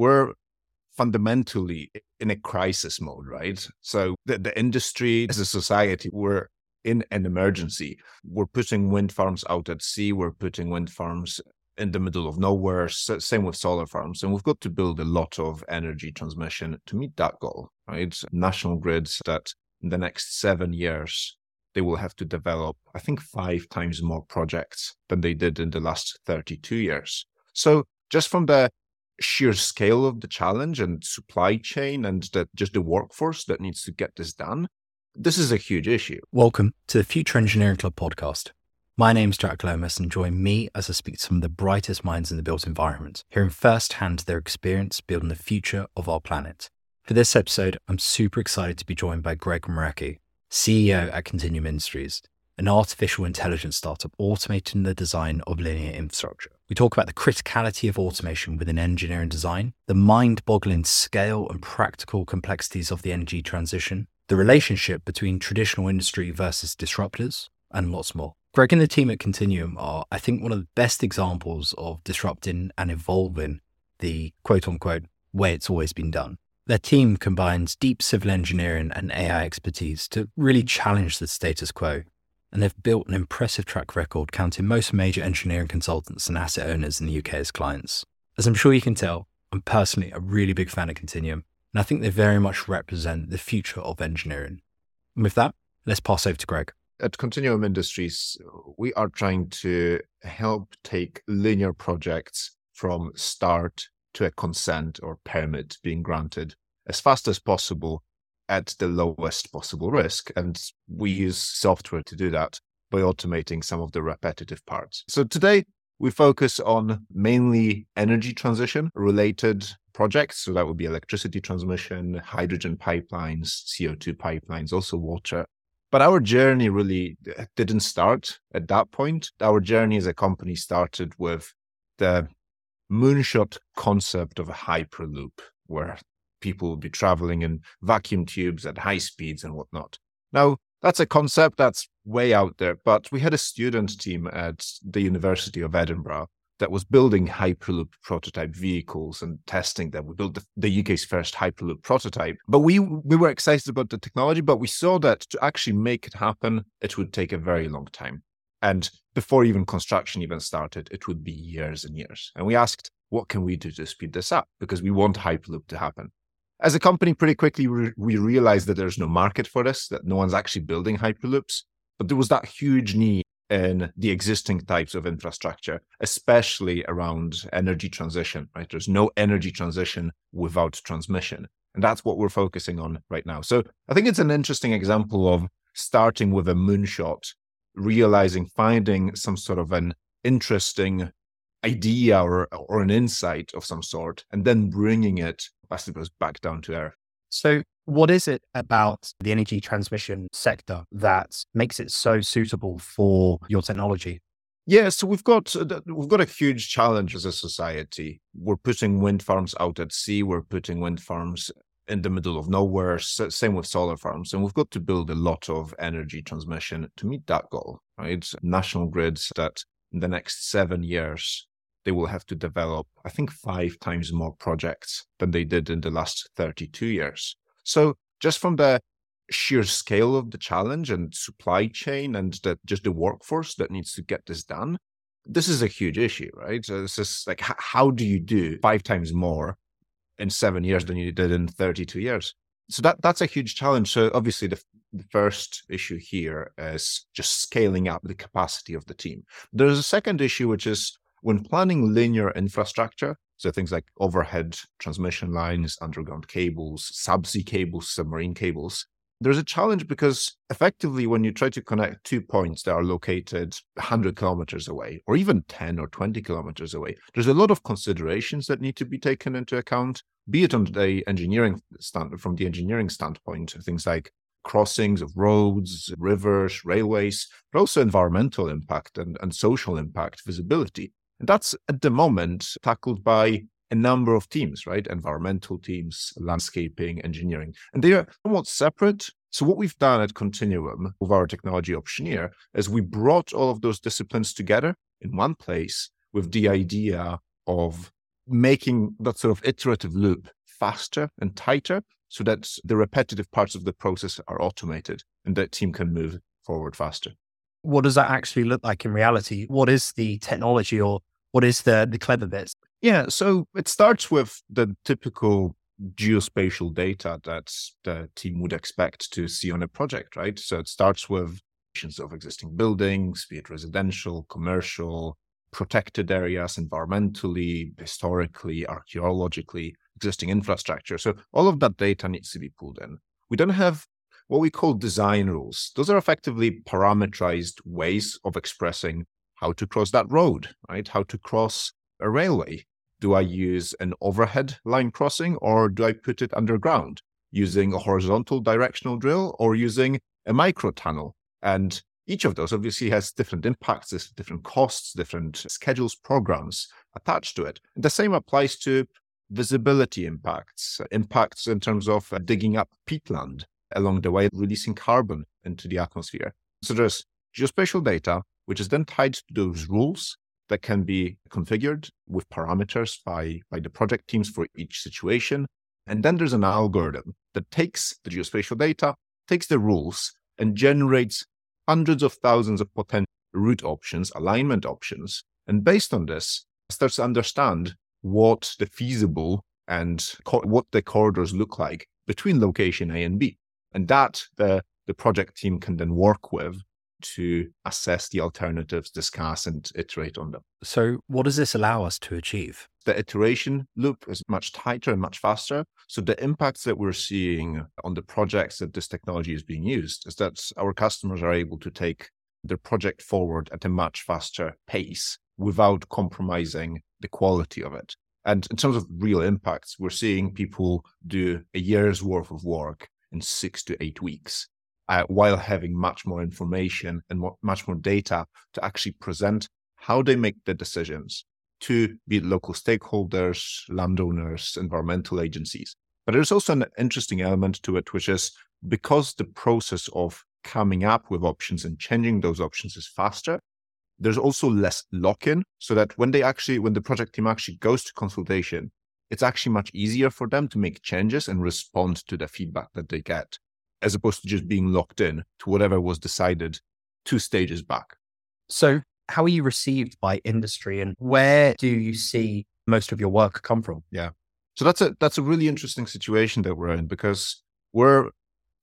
we're fundamentally in a crisis mode, right? So the, the industry as a society, we're in an emergency. We're putting wind farms out at sea. We're putting wind farms in the middle of nowhere. same with solar farms. And we've got to build a lot of energy transmission to meet that goal, right? National grids that in the next seven years, they will have to develop, I think, five times more projects than they did in the last 32 years. So just from the sheer scale of the challenge and supply chain and the, just the workforce that needs to get this done, this is a huge issue. Welcome to the Future Engineering Club podcast. My name's Jack Lomas, and join me as I speak to some of the brightest minds in the built environment, hearing firsthand their experience building the future of our planet. For this episode, I'm super excited to be joined by Greg Marecki, CEO at Continuum Industries, an artificial intelligence startup automating the design of linear infrastructure. We talk about the criticality of automation within engineering design, the mind boggling scale and practical complexities of the energy transition, the relationship between traditional industry versus disruptors, and lots more. Greg and the team at Continuum are, I think, one of the best examples of disrupting and evolving the quote unquote way it's always been done. Their team combines deep civil engineering and AI expertise to really challenge the status quo. And they've built an impressive track record, counting most major engineering consultants and asset owners in the UK as clients. As I'm sure you can tell, I'm personally a really big fan of Continuum, and I think they very much represent the future of engineering. And with that, let's pass over to Greg. At Continuum Industries, we are trying to help take linear projects from start to a consent or permit being granted as fast as possible at the lowest possible risk. And we use software to do that by automating some of the repetitive parts. So today we focus on mainly energy transition related projects. So that would be electricity transmission, hydrogen pipelines, CO2 pipelines, also water. But our journey really didn't start at that point. Our journey as a company started with the moonshot concept of a hyperloop, where people will be traveling in vacuum tubes at high speeds and whatnot. Now, that's a concept that's way out there, but we had a student team at the University of Edinburgh that was building Hyperloop prototype vehicles and testing them. We built the, the, UK's first Hyperloop prototype. But we we were excited about the technology, but we saw that to actually make it happen, it would take a very long time. And before even construction even started, it would be years and years. And we asked, what can we do to speed this up? Because we want Hyperloop to happen. As a company, pretty quickly we, we realized that there's no market for this, that no one's actually building Hyperloops. But there was that huge need in the existing types of infrastructure, especially around energy transition, right? There's no energy transition without transmission. And that's what we're focusing on right now. So I think it's an interesting example of starting with a moonshot, realizing, finding some sort of an interesting idea or, or an insight of some sort, and then bringing it, I suppose, back down to earth. So what is it about the energy transmission sector that makes it so suitable for your technology? Yeah, so we've got uh, we've got a huge challenge as a society. We're putting wind farms out at sea. We're putting wind farms in the middle of nowhere. Same with solar farms, and we've got to build a lot of energy transmission to meet that goal. Right, national grids that in the next seven years they will have to develop, I think, five times more projects than they did in the last 32 years. So just from the sheer scale of the challenge and supply chain and the, just the workforce that needs to get this done, this is a huge issue, right? So this is like, how do you do five times more in seven years than you did in 32 years? So that that's a huge challenge. So obviously the, the first issue here is just scaling up the capacity of the team. There's a second issue, which is when planning linear infrastructure, so things like overhead transmission lines, underground cables, subsea cables, submarine cables. There's a challenge because effectively, when you try to connect two points that are located 100 kilometers away, or even 10 or 20 kilometers away, there's a lot of considerations that need to be taken into account, be it on the engineering stand, from the engineering standpoint, things like crossings of roads, rivers, railways, but also environmental impact and, and social impact, visibility. And that's at the moment tackled by a number of teams, right? Environmental teams, landscaping, engineering. And they are somewhat separate. So, what we've done at Continuum with our technology optioneer is we brought all of those disciplines together in one place with the idea of making that sort of iterative loop faster and tighter so that the repetitive parts of the process are automated and that team can move forward faster. What does that actually look like in reality? What is the technology or what is the, the clever bits? Yeah, so it starts with the typical geospatial data that the team would expect to see on a project, right? So it starts with of existing buildings, be it residential, commercial, protected areas, environmentally, historically, archaeologically, existing infrastructure. So all of that data needs to be pulled in. We don't have what we call design rules. Those are effectively parameterized ways of expressing how to cross that road, right? How to cross a railway. Do I use an overhead line crossing or do I put it underground using a horizontal directional drill or using a micro tunnel? And each of those obviously has different impacts, different costs, different schedules, programs attached to it. And the same applies to visibility impacts, impacts in terms of uh, digging up peatland along the way, releasing carbon into the atmosphere. So there's geospatial data, which is then tied to those rules that can be configured with parameters by, by the project teams for each situation. And then there's an algorithm that takes the geospatial data, takes the rules, and generates hundreds of thousands of potential route options, alignment options. And based on this, starts to understand what the feasible and co- what the corridors look like between location A and B. And that the, the project team can then work with to assess the alternatives, discuss and iterate on them. So, what does this allow us to achieve? The iteration loop is much tighter and much faster. So, the impacts that we're seeing on the projects that this technology is being used is that our customers are able to take their project forward at a much faster pace without compromising the quality of it. And in terms of real impacts, we're seeing people do a year's worth of work in six to eight weeks uh, while having much more information and more, much more data to actually present how they make the decisions to be local stakeholders, landowners, environmental agencies. But there's also an interesting element to it, which is because the process of coming up with options and changing those options is faster, there's also less lock-in so that when they actually when the project team actually goes to consultation it's actually much easier for them to make changes and respond to the feedback that they get as opposed to just being locked in to whatever was decided two stages back so how are you received by industry and where do you see most of your work come from yeah so that's a that's a really interesting situation that we're in because we're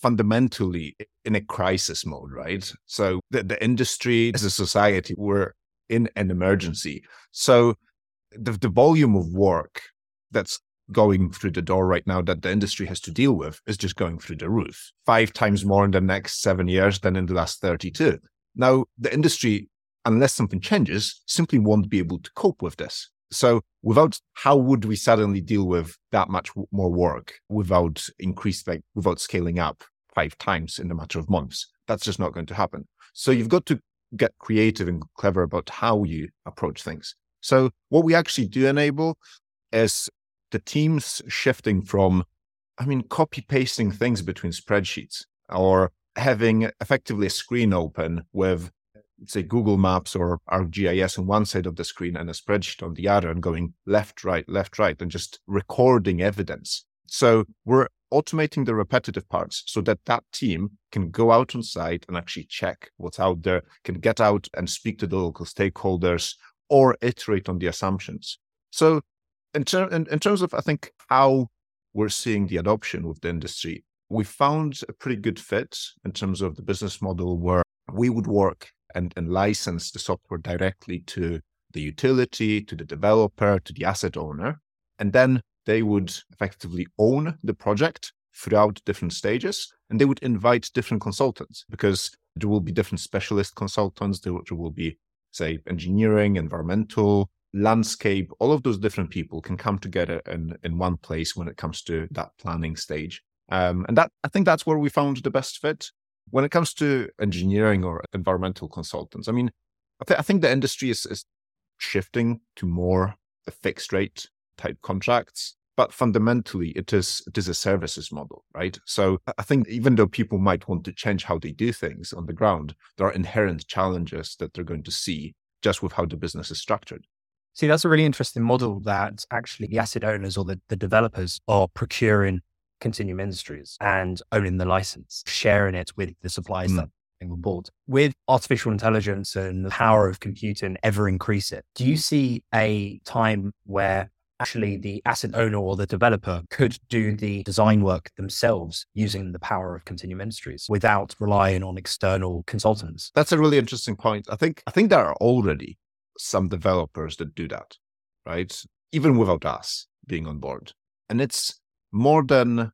fundamentally in a crisis mode, right? So the, the industry as a society, we're in an emergency. So the, the volume of work that's going through the door right now that the industry has to deal with is just going through the roof. Five times more in the next seven years than in the last 32. Now, the industry, unless something changes, simply won't be able to cope with this. So without how would we suddenly deal with that much more work without increased like without scaling up five times in a matter of months? That's just not going to happen. So you've got to get creative and clever about how you approach things. So what we actually do enable is the teams shifting from, I mean, copy pasting things between spreadsheets or having effectively a screen open with say Google Maps or ArcGIS on one side of the screen and a spreadsheet on the other and going left, right, left, right, and just recording evidence. So we're automating the repetitive parts so that that team can go out on site and actually check what's out there, can get out and speak to the local stakeholders or iterate on the assumptions. So in, ter- in, in terms of, I think, how we're seeing the adoption with the industry, we found a pretty good fit in terms of the business model where we would work and, and license the software directly to the utility, to the developer, to the asset owner. And then they would effectively own the project throughout different stages and they would invite different consultants because there will be different specialist consultants. There, will be, say, engineering, environmental, landscape, all of those different people can come together in, in one place when it comes to that planning stage. Um, and that I think that's where we found the best fit. When it comes to engineering or environmental consultants, I mean, I, th- I think the industry is, is shifting to more a fixed rate type contracts. But fundamentally, it is it is a services model, right? So I think even though people might want to change how they do things on the ground, there are inherent challenges that they're going to see just with how the business is structured. See, that's a really interesting model that actually the asset owners or the, the developers are procuring Continuum Industries and owning the license, sharing it with the suppliers mm. that on board. With artificial intelligence and the power of computing ever increasing, do you see a time where actually the asset owner or the developer could do the design work themselves using the power of Continuum Industries without relying on external consultants? That's a really interesting point. I think I think there are already some developers that do that, right? Even without us being on board. And it's more than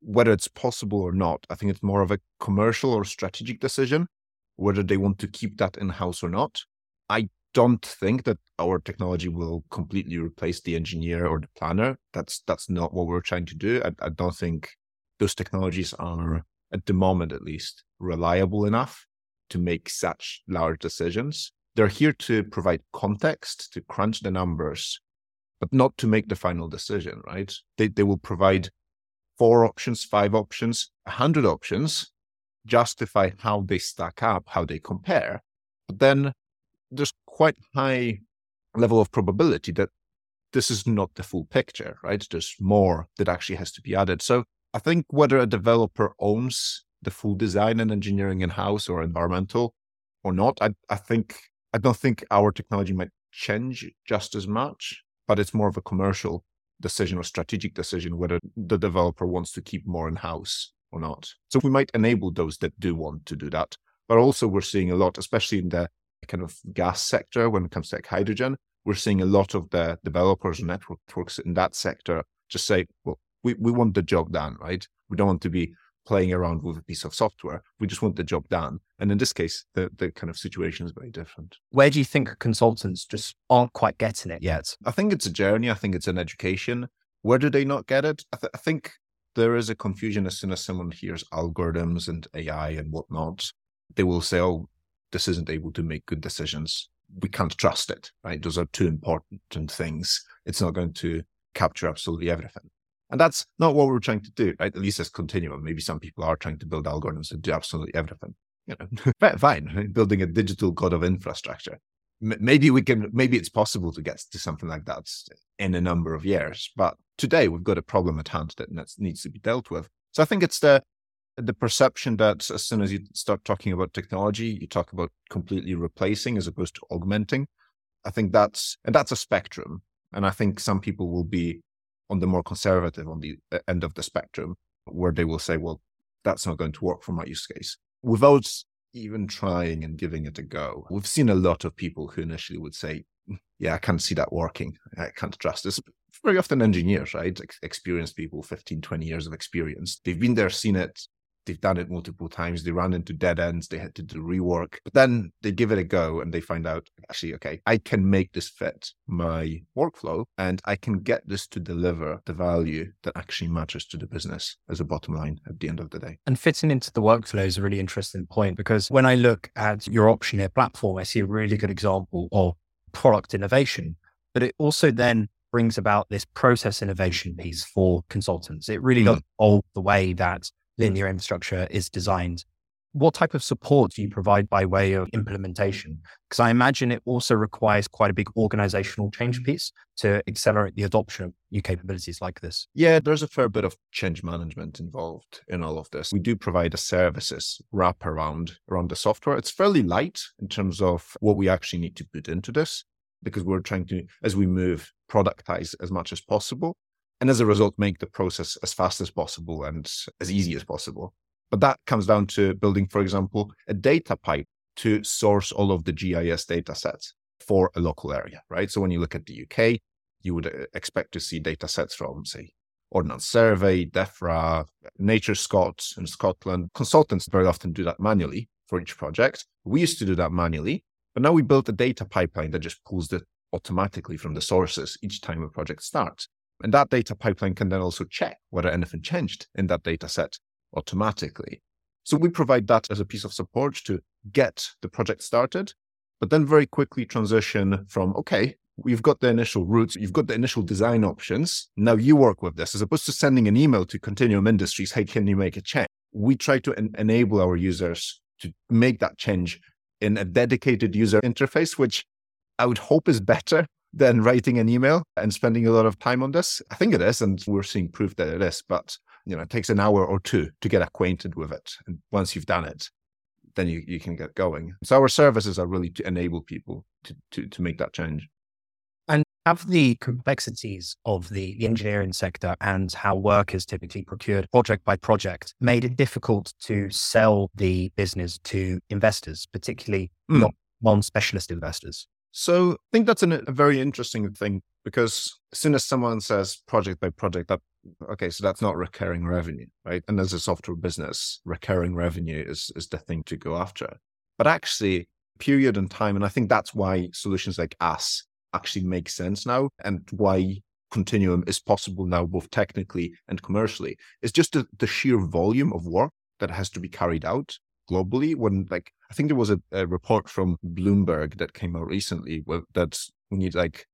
whether it's possible or not. I think it's more of a commercial or strategic decision whether they want to keep that in house or not. I don't think that our technology will completely replace the engineer or the planner. That's that's not what we're trying to do. I, I don't think those technologies are, at the moment at least, reliable enough to make such large decisions. They're here to provide context, to crunch the numbers, but not to make the final decision, right? They, they will provide four options, five options, a hundred options, justify how they stack up, how they compare. But then there's quite high level of probability that this is not the full picture, right? There's more that actually has to be added. So I think whether a developer owns the full design and engineering in house or environmental or not, I, I think I don't think our technology might change just as much, but it's more of a commercial decision or strategic decision whether the developer wants to keep more in house or not. So we might enable those that do want to do that. But also, we're seeing a lot, especially in the kind of gas sector when it comes to like hydrogen, we're seeing a lot of the developers and networks in that sector just say, well, we, we want the job done, right? We don't want to be playing around with a piece of software. We just want the job done. And in this case, the, the kind of situation is very different. Where do you think consultants just aren't quite getting it yet? I think it's a journey. I think it's an education. Where do they not get it? I, th- I think there is a confusion as soon as someone hears algorithms and AI and whatnot. They will say, oh, this isn't able to make good decisions. We can't trust it, right? Those are two important things. It's not going to capture absolutely everything. And that's not what we're trying to do, right? At least as continuum. Maybe some people are trying to build algorithms that do absolutely everything. You know, fine, building a digital god of infrastructure. maybe we can, maybe it's possible to get to something like that in a number of years. But today we've got a problem at hand that needs to be dealt with. So I think it's the the perception that as soon as you start talking about technology, you talk about completely replacing as opposed to augmenting. I think that's and that's a spectrum. And I think some people will be on the more conservative on the uh, end of the spectrum where they will say, well, that's not going to work for my use case without even trying and giving it a go. We've seen a lot of people who initially would say, mm, yeah, I can't see that working. I can't trust this. Very often engineers, right? experienced people, 15, 20 years of experience. They've been there, seen it, they've done it multiple times. They ran into dead ends. They had to do rework. But then they give it a go and they find out actually, okay, I can make this fit my workflow and I can get this to deliver the value that actually matters to the business as a bottom line at the end of the day. And fitting into the workflow is a really interesting point because when I look at your Optioneer platform, I see a really good example of product innovation, but it also then brings about this process innovation piece for consultants. It really mm. does the way that Mm. linear infrastructure is designed. What type of support do you provide by way of implementation? Because I imagine it also requires quite a big organizational change mm. piece to accelerate the adoption of new capabilities like this. Yeah, there's a fair bit of change management involved in all of this. We do provide a services wrap around around the software. It's fairly light in terms of what we actually need to put into this because we're trying to, as we move, productize as much as possible and as a result make the process as fast as possible and as easy as possible. But that comes down to building for example a data pipe to source all of the gis data sets for a local area right? So when you look at the uk you would uh, expect to see data sets from say ordnance survey defra NatureScot in scotland. Consultants very often do that manually for each project. We used to do that manually but now we built a data pipeline that just pulls it automatically from the sources each time a project starts and that data pipeline can then also check whether anything changed in that data set automatically. So we provide that as a piece of support to get the project started, but then very quickly transition from, okay, we've got the initial routes, you've got the initial design options. Now you work with this as opposed to sending an email to Continuum Industries, hey, can you make a change? We try to en- enable our users to make that change in a dedicated user interface, which I would hope is better than writing an email and spending a lot of time on this? I think it is, and we're seeing proof that it is. But you know, it takes an hour or two to get acquainted with it, and once you've done it, then you, you can get going. So our services are really to enable people to to, to make that change. And have the complexities of the, the engineering sector and how work is typically procured project by project made it difficult to sell the business to investors, particularly mm. not non specialist investors? So I think that's an, a very interesting thing because as soon as someone says project by project, that okay, so that's not recurring revenue, right? And as a software business, recurring revenue is is the thing to go after. But actually, period and time, and I think that's why solutions like us actually make sense now, and why Continuum is possible now, both technically and commercially, is just the, the sheer volume of work that has to be carried out globally. When like I think there was a, a report from Bloomberg that came out recently that we need like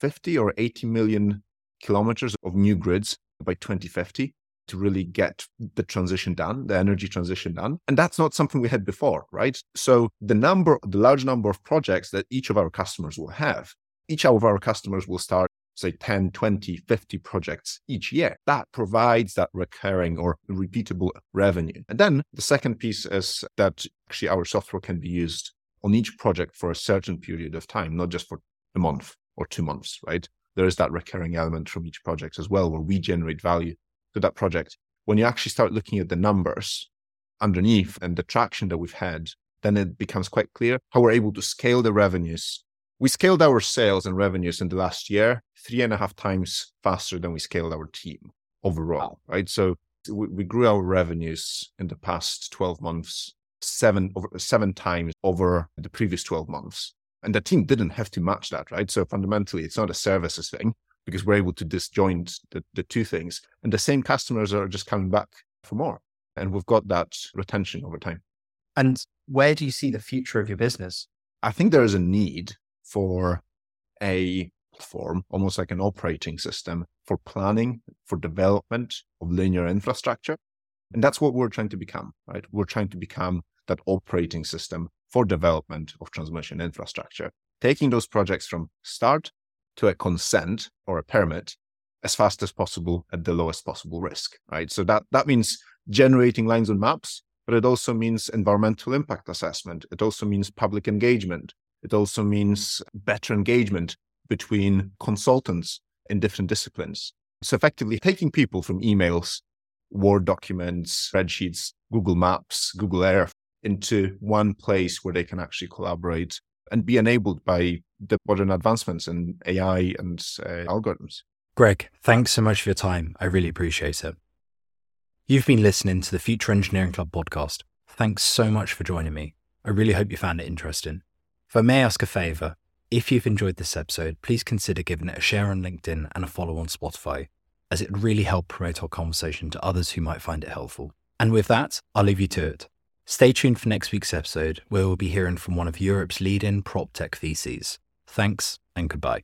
50 or 80 million kilometers of new grids by 2050 to really get the transition done, the energy transition done. And that's not something we had before, right? So the number, the large number of projects that each of our customers will have, each of our customers will start say 10, 20, 50 projects each year. That provides that recurring or repeatable revenue. And then the second piece is that actually our software can be used on each project for a certain period of time, not just for a month or two months, right? There is that recurring element from each project as well, where we generate value to that project. When you actually start looking at the numbers underneath and the traction that we've had, then it becomes quite clear how we're able to scale the revenues we scaled our sales and revenues in the last year three and a half times faster than we scaled our team overall, right? So we, we grew our revenues in the past 12 months seven over seven times over the previous 12 months. And the team didn't have to match that, right? So fundamentally, it's not a services thing because we're able to disjoint the, the two things. And the same customers are just coming back for more. And we've got that retention over time. And where do you see the future of your business? I think there is a need for a platform, almost like an operating system for planning, for development of linear infrastructure. And that's what we're trying to become, right? We're trying to become that operating system for development of transmission infrastructure, taking those projects from start to a consent or a permit as fast as possible at the lowest possible risk, right? So that, that means generating lines on maps, but it also means environmental impact assessment. It also means public engagement. It also means better engagement between consultants in different disciplines. So effectively taking people from emails, Word documents, spreadsheets, Google Maps, Google Earth into one place where they can actually collaborate and be enabled by the modern advancements in AI and uh, algorithms. Greg, thanks so much for your time. I really appreciate it. You've been listening to the Future Engineering Club podcast. Thanks so much for joining me. I really hope you found it interesting. If I may ask a favour, if you've enjoyed this episode, please consider giving it a share on LinkedIn and a follow on Spotify, as it would really help promote our conversation to others who might find it helpful. And with that, I'll leave you to it. Stay tuned for next week's episode, where we'll be hearing from one of Europe's leading prop tech VCs. Thanks and goodbye.